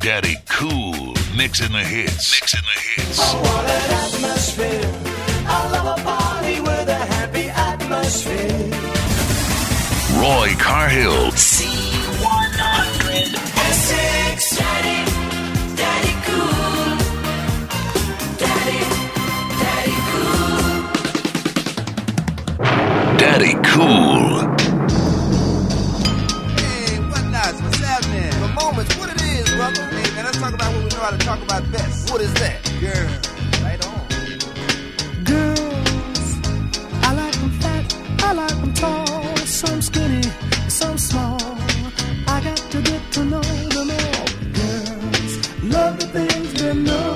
Daddy Cool mixing the hits. Mixing the hits. Oh, what an atmosphere. I love a party with a happy atmosphere. Roy Cahill. C100. Essex. Daddy. Daddy Cool. Daddy. Daddy Cool. Daddy Cool. gotta talk about this. What is that? Girl, right on. Girls, I like them fat, I like them tall, some skinny, some small. I got to get to know them all. Girls, love the things they know,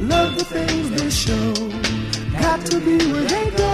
love the things they show. Got to be where they go.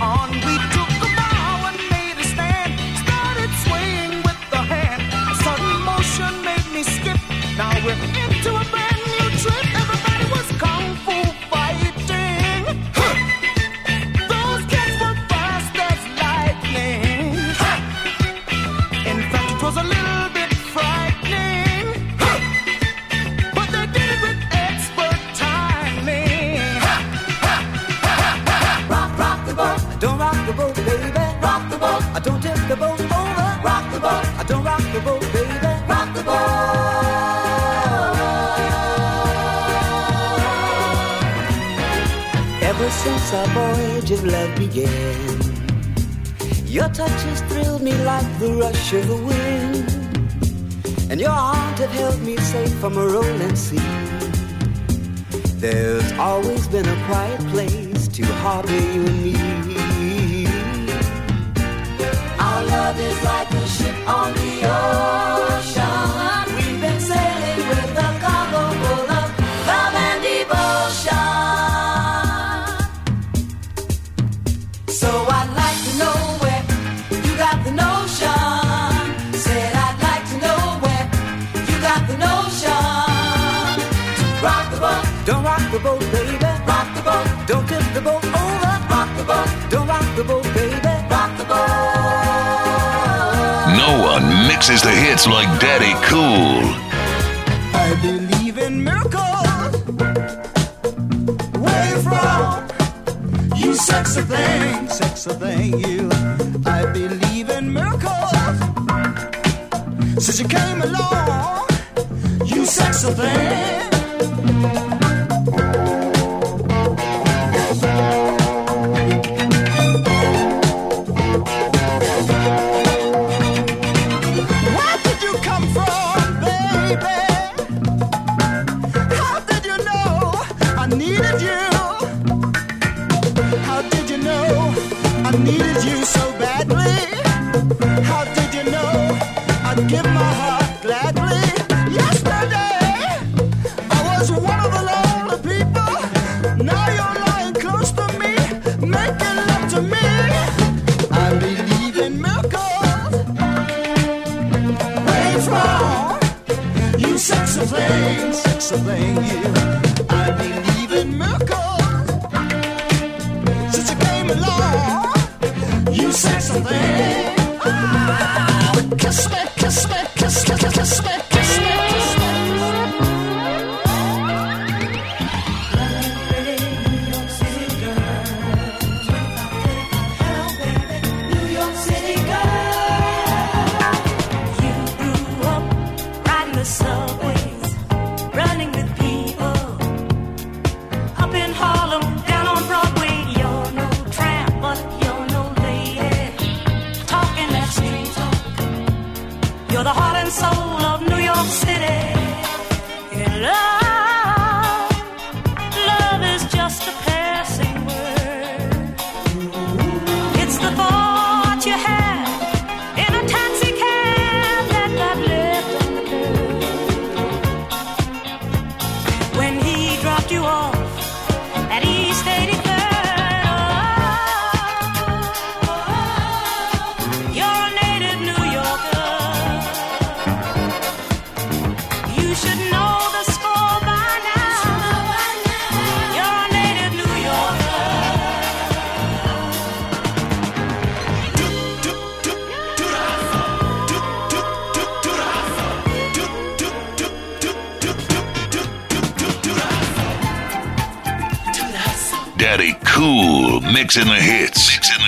on we do. wind, and your arms have held me safe from a rolling sea. There's always been a quiet place to harbor you It's like Daddy Cool. I believe in miracles. Where you from? You sexy thing, sexy thing, you. I believe in miracles. Since you came along, you sexy thing. Mixing the hits. Mixing the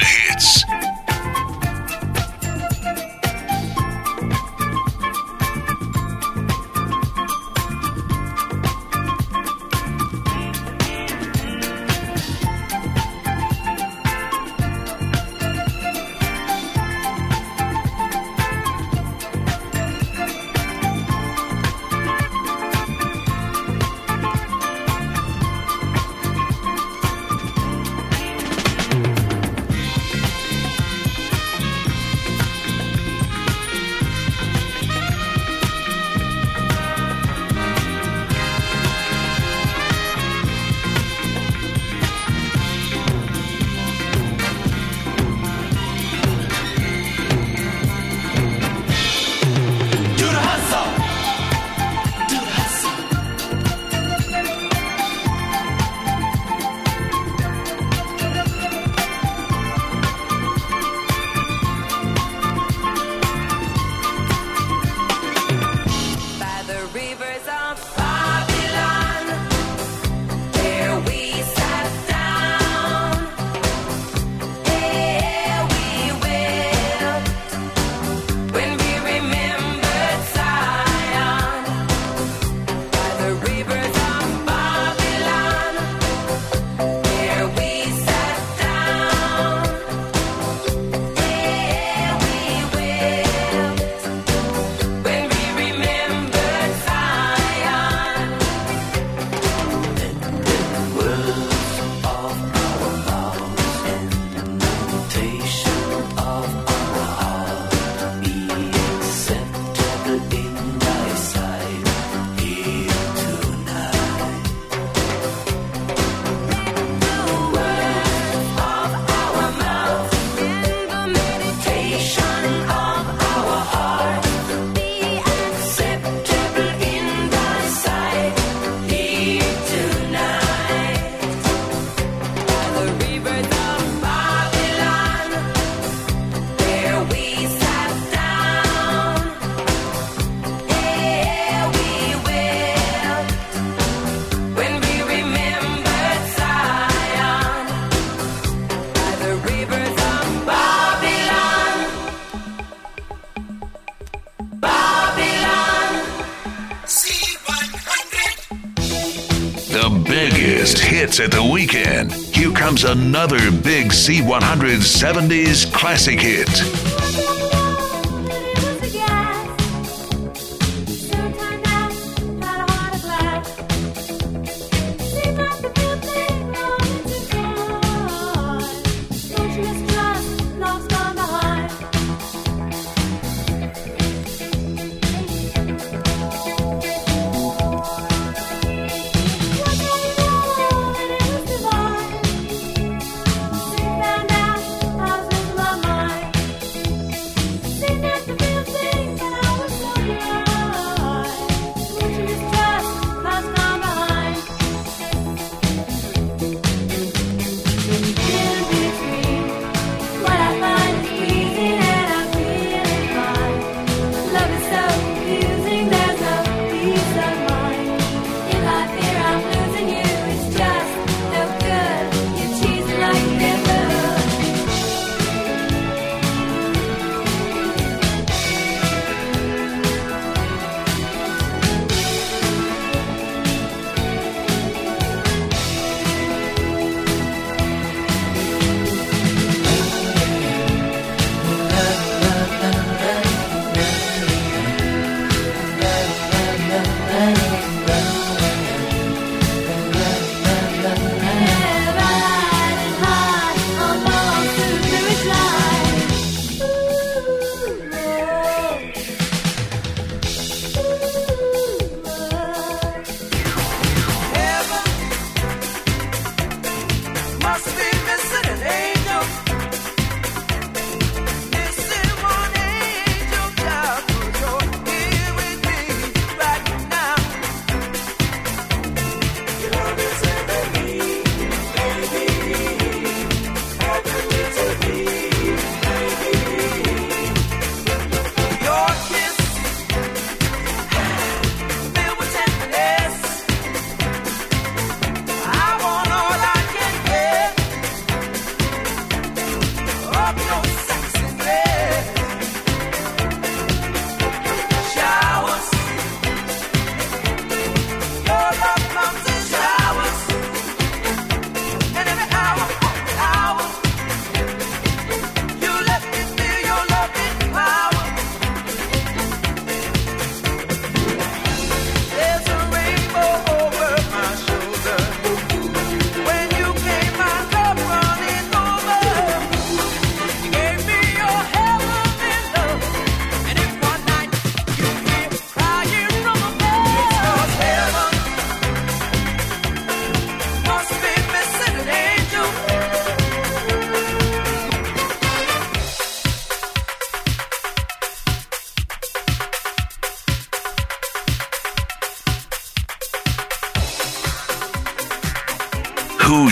hits at the weekend. Here comes another big C170s classic hit.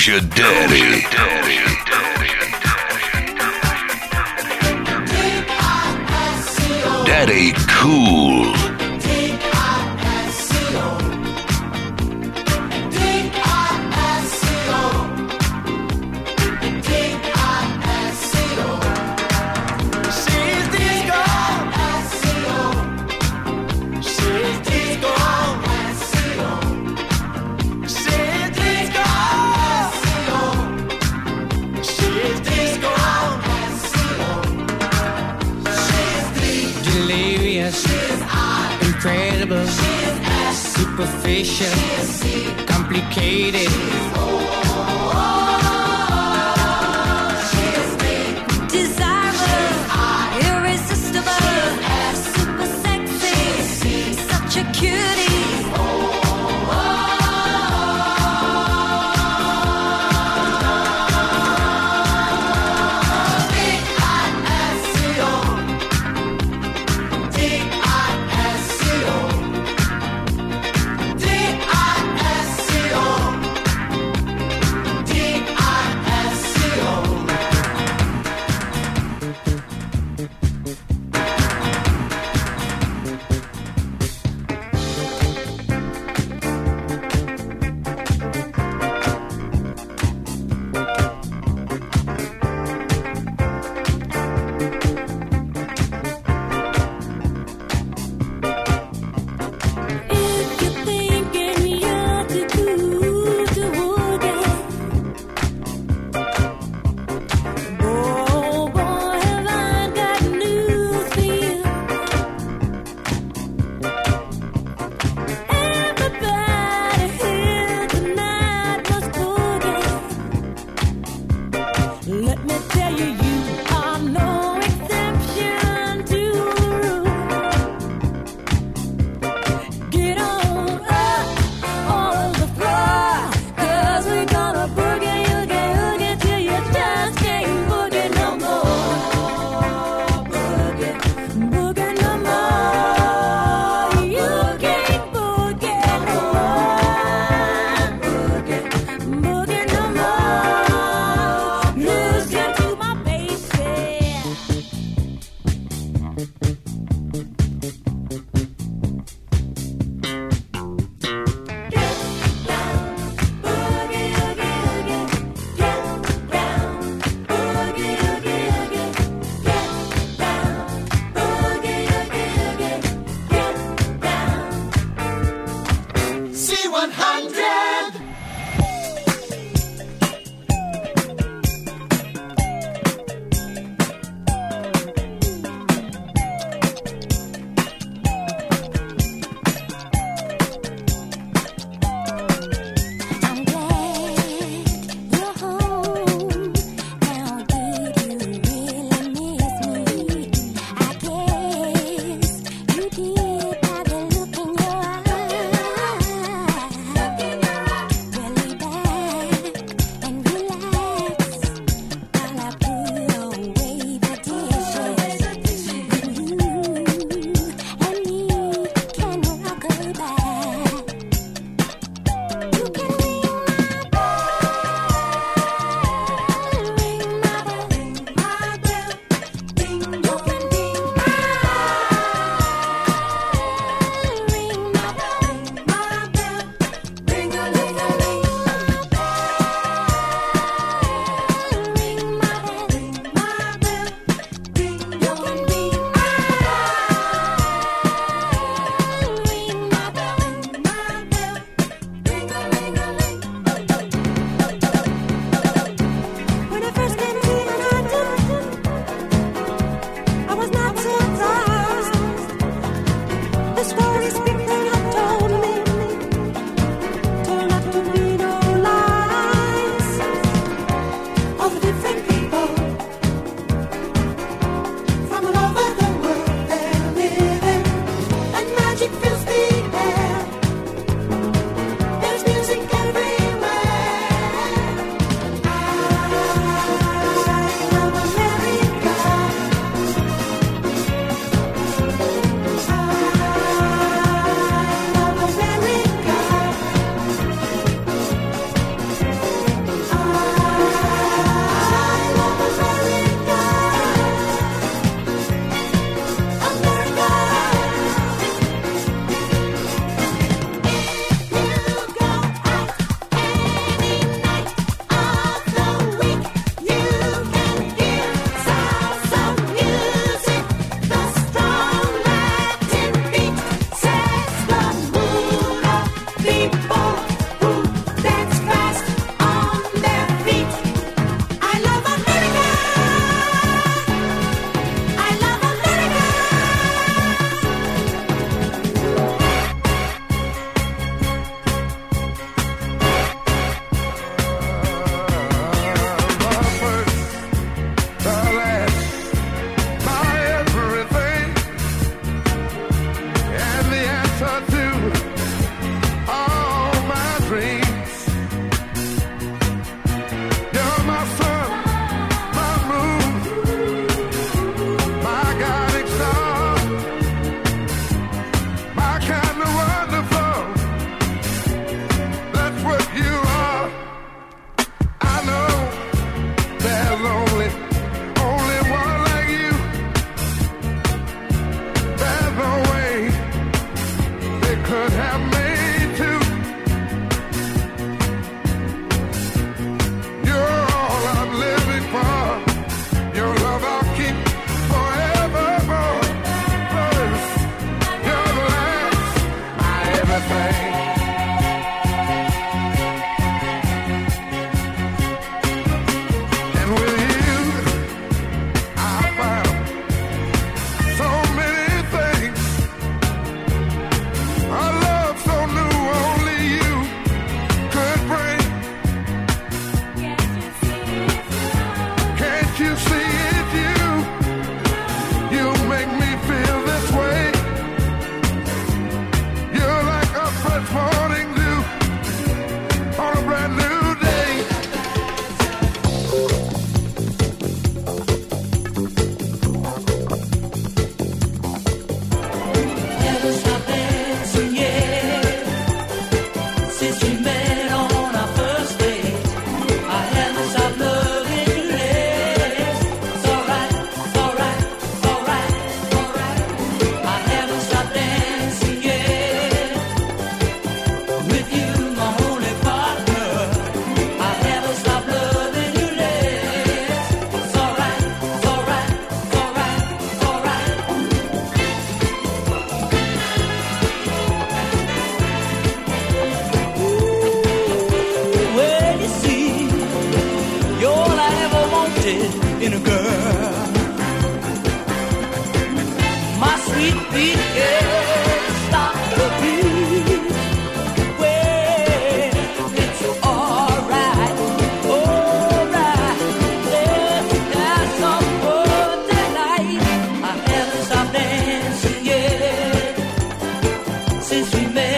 your daddy. we.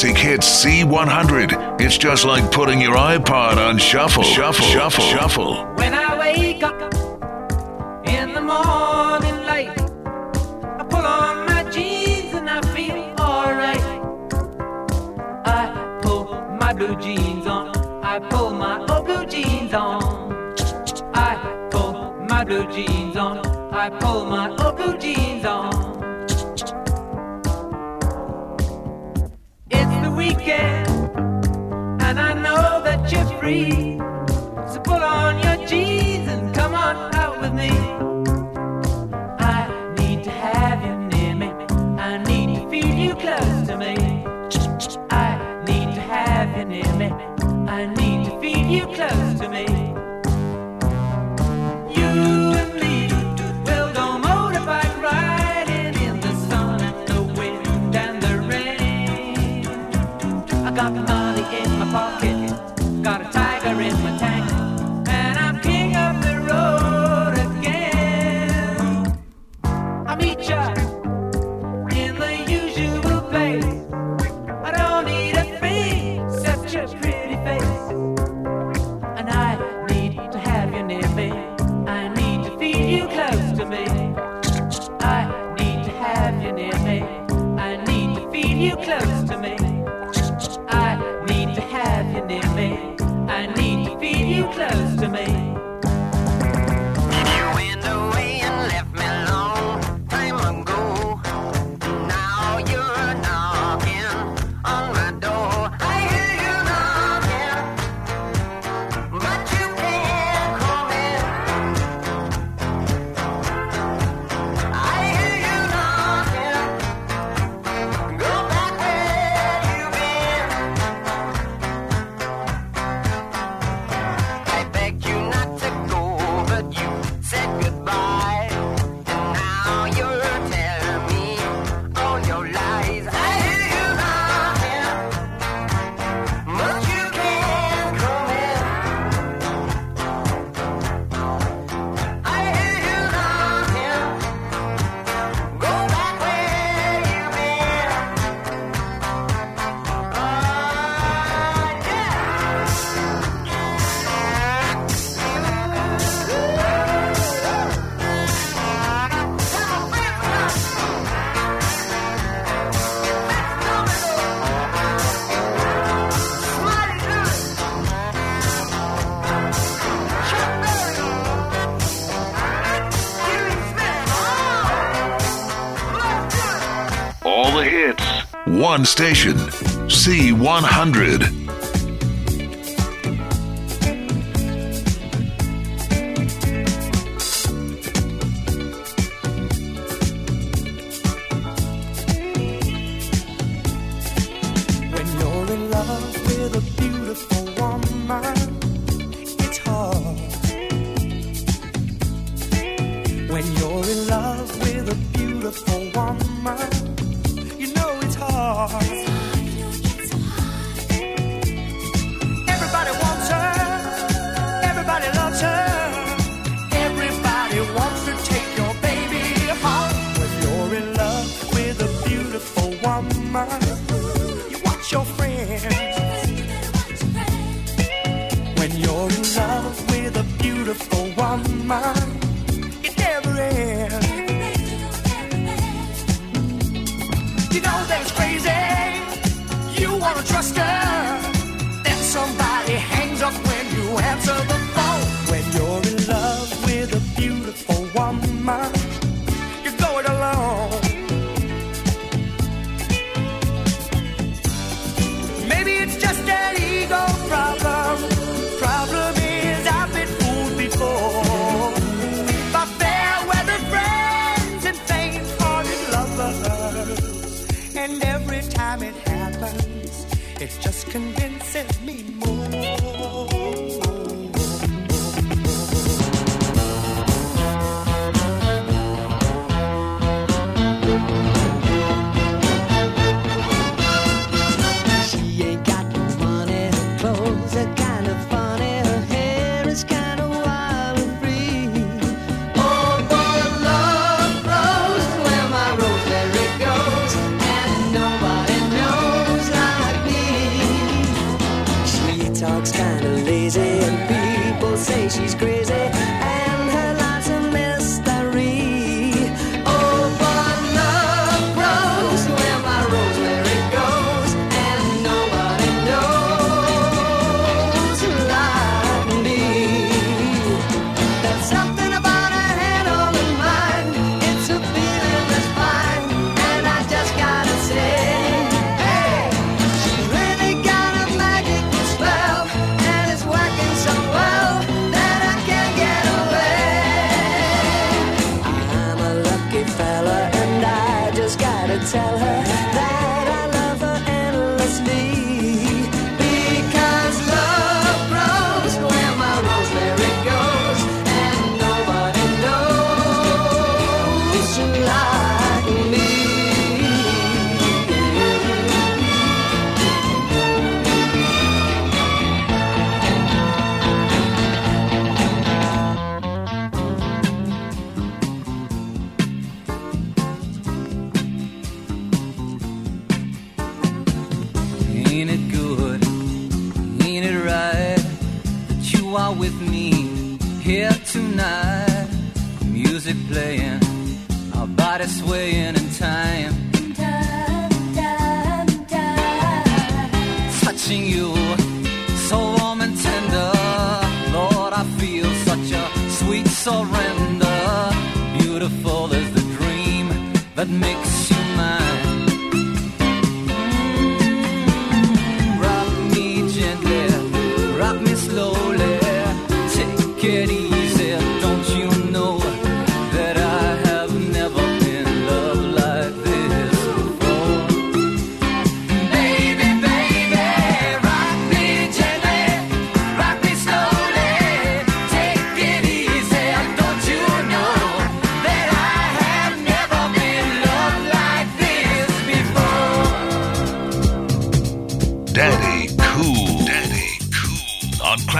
Classic Hits C100. It's just like putting your iPod on shuffle, shuffle, shuffle, shuffle. When I wake up in the morning light, I pull on my jeans and I feel alright. I pull my blue jeans on. I pull my old blue jeans on. I pull my blue jeans on. I pull my old blue jeans on. free. if it station, C100.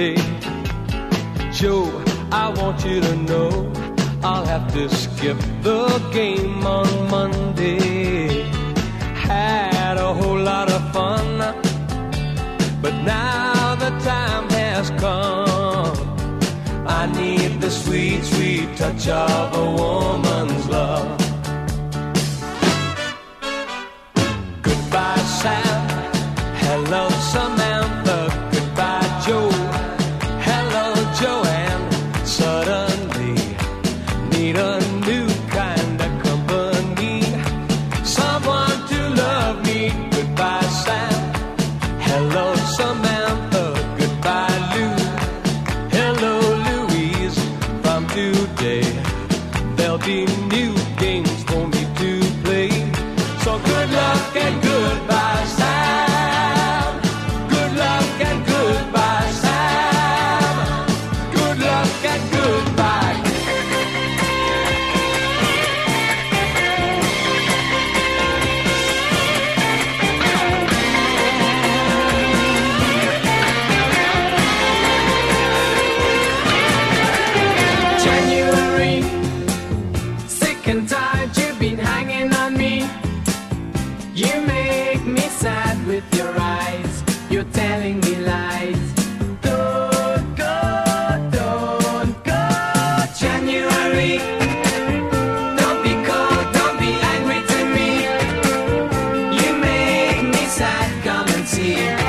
Sunday. Joe, I want you to know I'll have to skip the game on Monday. Had a whole lot of fun, but now the time has come. I need the sweet, sweet touch of a woman's love. see.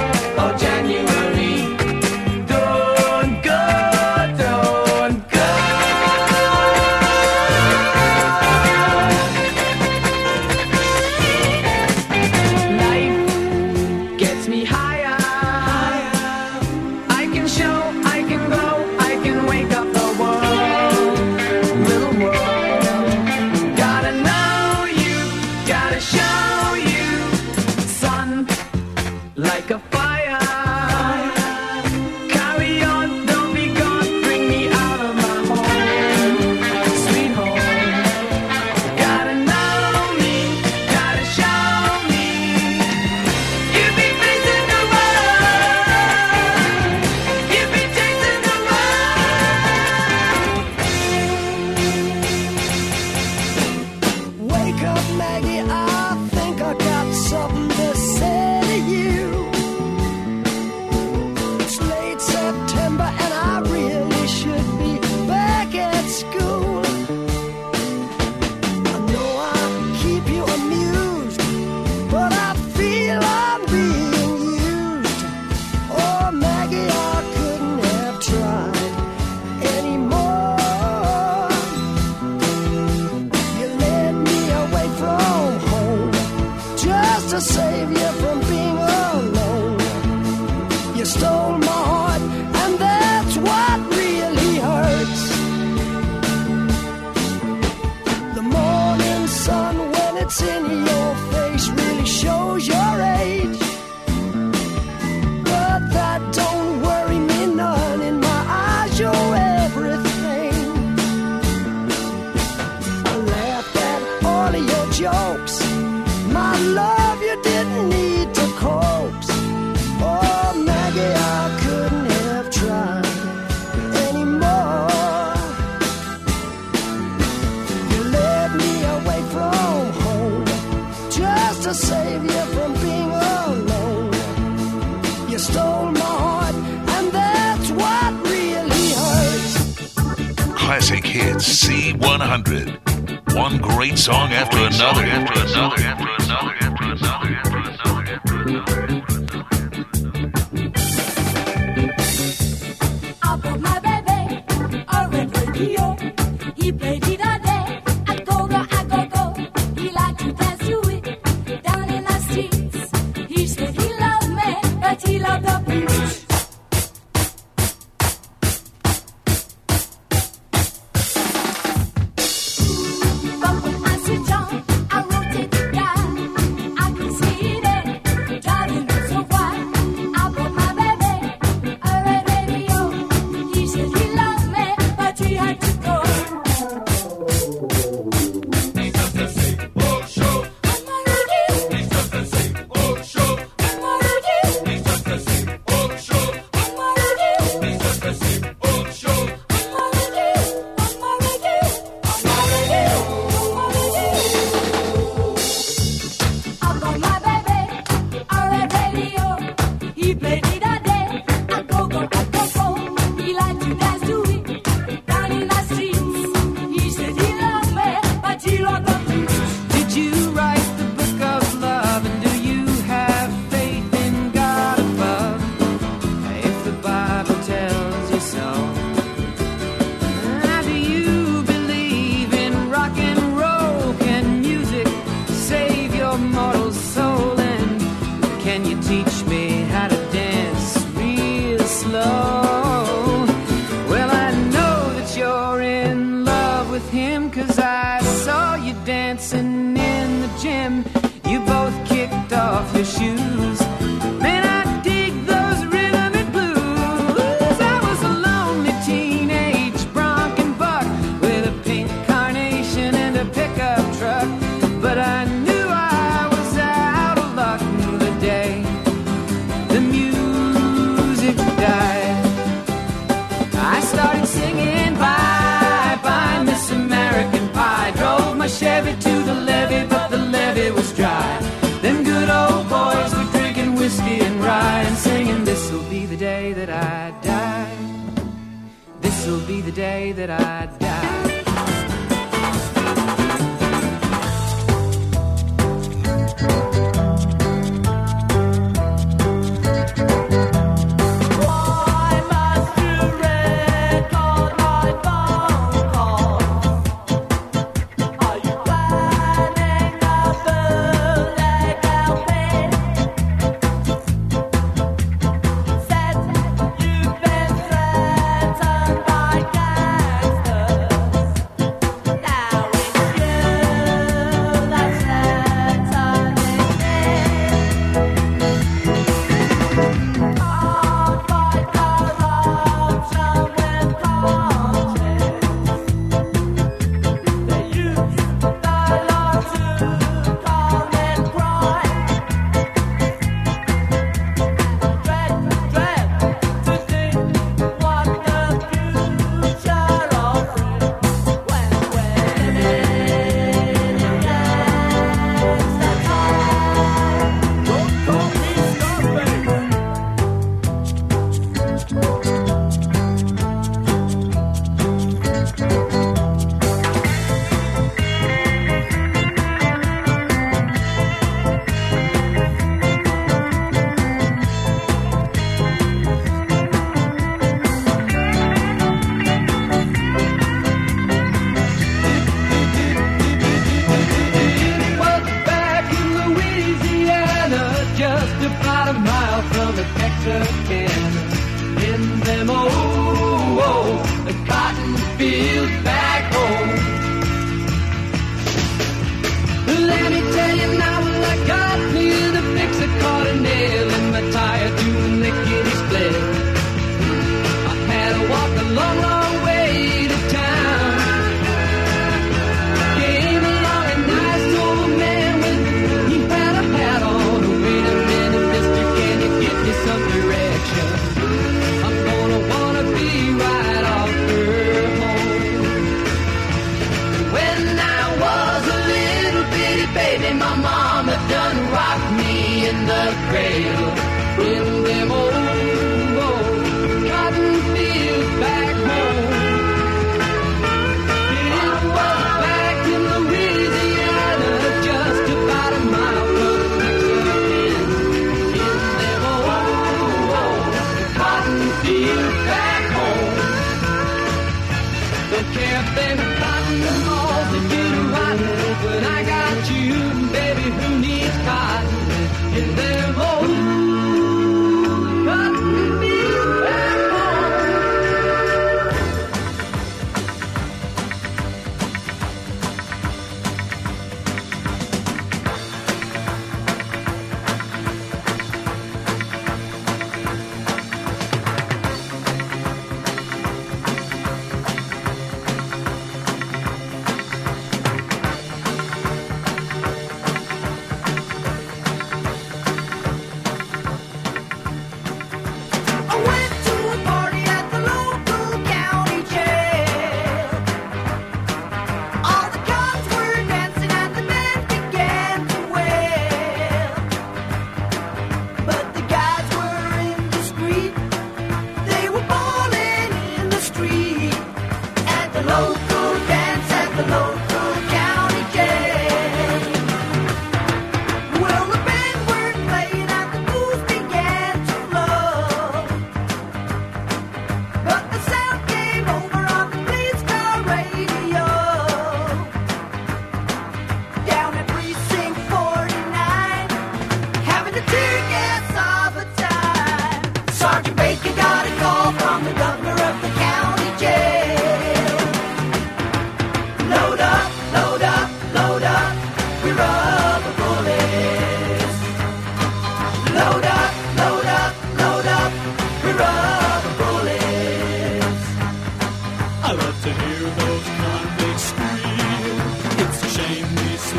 jokes. My love, you didn't need to coax. Oh, Maggie, I couldn't have tried anymore. You led me away from home just to save you from being alone. You stole my heart, and that's what really hurts. Classic Hits C100. Great song after another, after another, after another,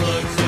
looks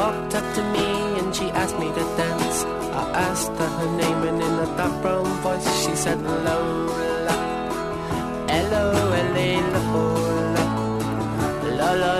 walked up to me and she asked me to dance. I asked her her name and in a dark brown voice she said Lola. L-O-L-A, Lola. Lola.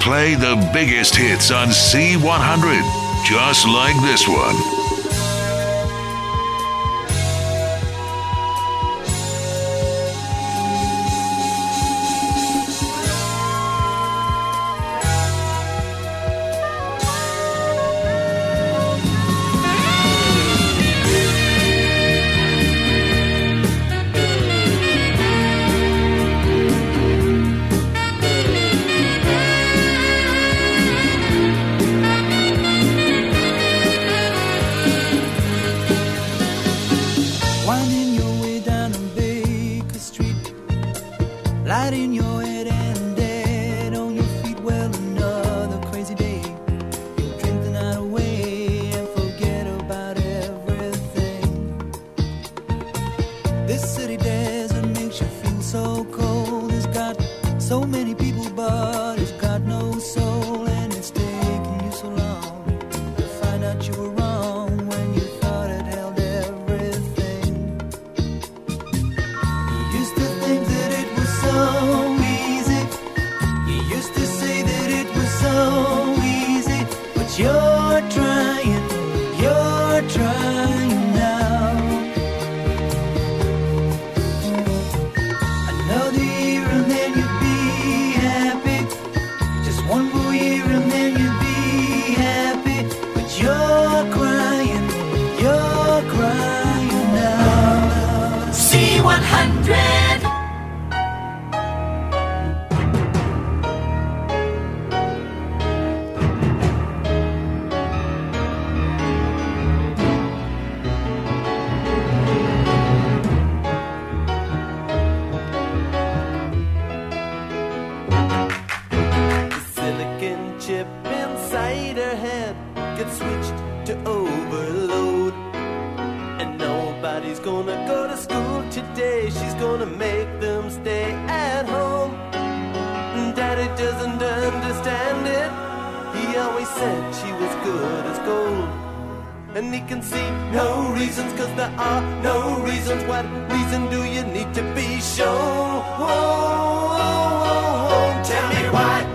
play the biggest hits on C100, just like this one. and he can see no reasons cause there are no reasons. What reason do you need to be shown oh, oh, oh, tell me why.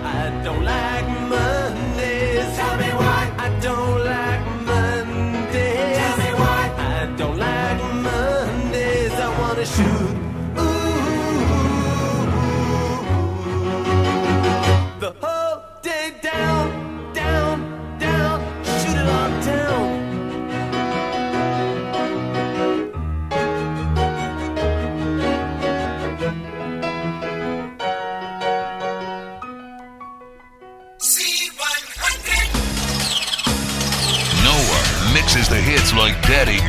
Daddy.